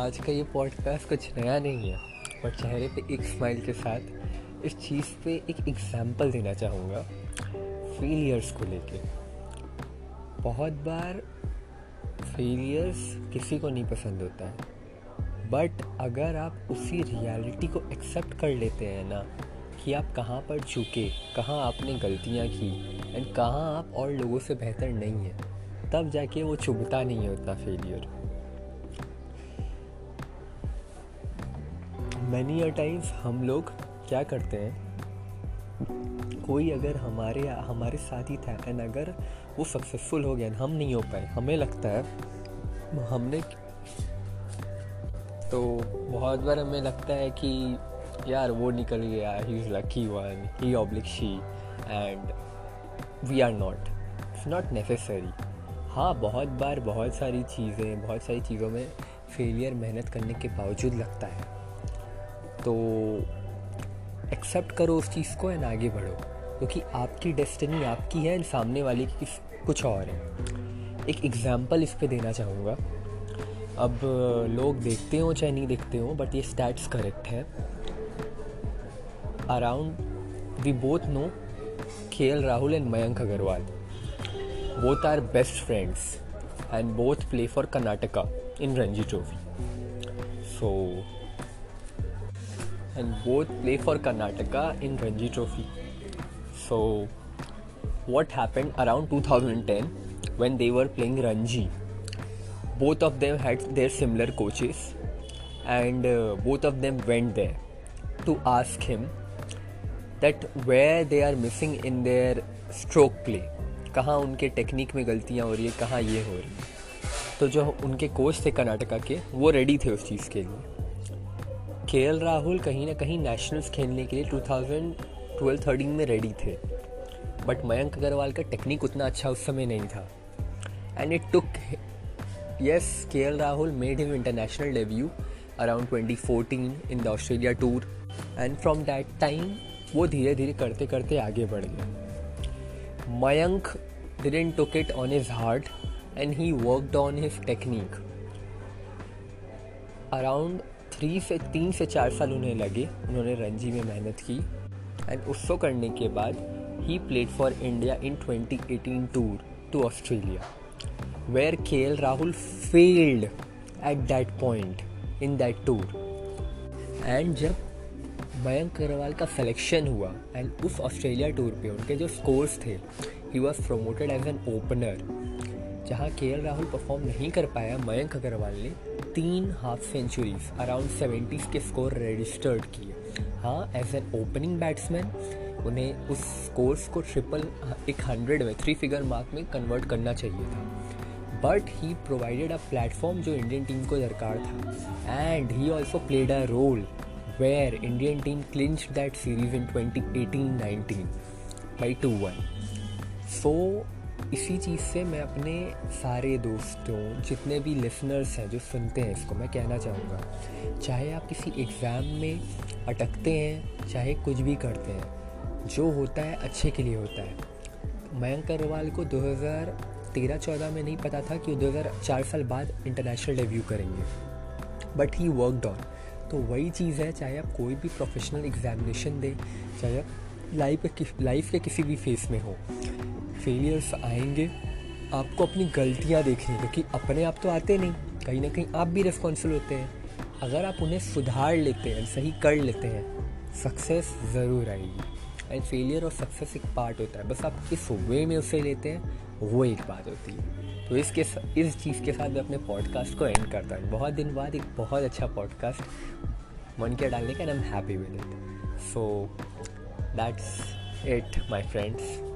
आज का ये पॉडकास्ट कुछ नया नहीं है, पर चेहरे पे एक स्माइल के साथ इस चीज़ पे एक एग्ज़ाम्पल देना चाहूँगा फेलियर्स को लेके। बहुत बार फेलियर्स किसी को नहीं पसंद होता है बट अगर आप उसी रियलिटी को एक्सेप्ट कर लेते हैं ना, कि आप कहाँ पर चुके कहाँ आपने गलतियाँ की एंड कहाँ आप और लोगों से बेहतर नहीं हैं, तब जाके वो चुभता नहीं होता फेलियर मैनी अ टाइम्स हम लोग क्या करते हैं? कोई अगर हमारे हमारे साथ ही था एंड अगर वो सक्सेसफुल हो गया हम नहीं हो पाए, हमें लगता है, हमने तो बहुत बार हमें लगता है कि यार वो निकल गया he is lucky one he oblique she and we are not it's not necessary हाँ बहुत बार बहुत सारी चीज़ें, बहुत सारी चीज़ों में फेलियर मेहनत करने के बावजूद लगता है। तो एक्सेप्ट करो उस चीज़ को एंड आगे बढ़ो। क्योंकि आपकी डेस्टिनी आपकी है एंड सामने वाले की कुछ और है। एक एग्ज़ाम्पल इस पर देना चाहूँगा। अब लोग देखते हो चाहे नहीं देखते हो बट ये स्टैट्स करेक्ट है। Around we both know K L Rahul and Mayank Agarwal both are best friends and both play for Karnataka in Ranji trophy so and both play for Karnataka in Ranji Trophy. So, what happened around 2010 when they were playing Ranji? Both of them had their similar coaches, and uh, both of them went there to ask him that where they are missing in their stroke play. कहाँ उनके technique में गलतियाँ हो रही है कहाँ ये हो रही है तो जो उनके कोच थे कर्नाटका के वो रेडी थे उस चीज़ के लिए के राहुल कहीं ना कहीं नेशनल्स खेलने के लिए 2012-13 में रेडी थे। बट मयंक अग्रवाल का टेक्निक उतना अच्छा उस समय नहीं था। एंड इट टुक यस के Rahul made him international debut around 2014 in the Australia tour and from that time वो धीरे धीरे करते करते आगे बढ़ गए। Mayank didn't took it on his heart and he worked on his technique around three से, तीन से चार साल उन्हें लगे, उन्होंने रणजी में मेहनत की। एंड उसको करने के बाद he played for India in 2018 tour to Australia where K L Rahul failed at that point in that tour and जब मयंक अग्रवाल का सिलेक्शन हुआ एंड उस ऑस्ट्रेलिया टूर पे उनके जो स्कोर्स थे he was promoted as an opener जहाँ K L Rahul perform नहीं कर पाया मयंक अग्रवाल ने। तीन हाफ़ सेंचुरीज अराउंड सेवेंटीज के स्कोर रजिस्टर्ड किए। हाँ एज एन ओपनिंग बैट्समैन उन्हें उस स्कोर्स को ट्रिपल एक हंड्रेड में थ्री फिगर मार्क में कन्वर्ट करना चाहिए था। But he provided a platform जो इंडियन टीम को दरकार था। And he also played a role where Indian team clinch that series in twenty eighteen nineteen by two one so इसी चीज़ से मैं अपने सारे दोस्तों, जितने भी लिसनर्स हैं जो सुनते हैं इसको, मैं कहना चाहूँगा, चाहे आप किसी एग्ज़ाम में अटकते हैं, चाहे कुछ भी करते हैं, जो होता है अच्छे के लिए होता है। मयंक अग्रवाल को 2013-14 में नहीं पता था कि वो 2004 साल बाद इंटरनेशनल डेब्यू करेंगे। बट ही वर्कड ऑन तो वही चीज़ है, चाहे आप कोई भी प्रोफेशनल एग्जामिनेशन दें, चाहे आप लाइफ के लाइफ के किसी भी फेस में हो। फेलियर्स आएँगे, आपको अपनी गलतियाँ देखनी, क्योंकि अपने आप तो आते नहीं। कहीं ना कहीं आप भी रिस्पॉन्सिबल होते हैं। अगर आप उन्हें सुधार लेते हैं, सही कर लेते हैं सक्सेस ज़रूर आएगी। एंड फेलियर और सक्सेस एक पार्ट होता है। बस आप किस वे में उसे लेते हैं, वो एक बात होती है। तो इसके इस चीज़ के साथ मैं अपने पॉडकास्ट को एंड करता हूँ। बहुत दिन बाद एक बहुत अच्छा पॉडकास्ट मन के डालने का and am happy with it so that's it, my friends.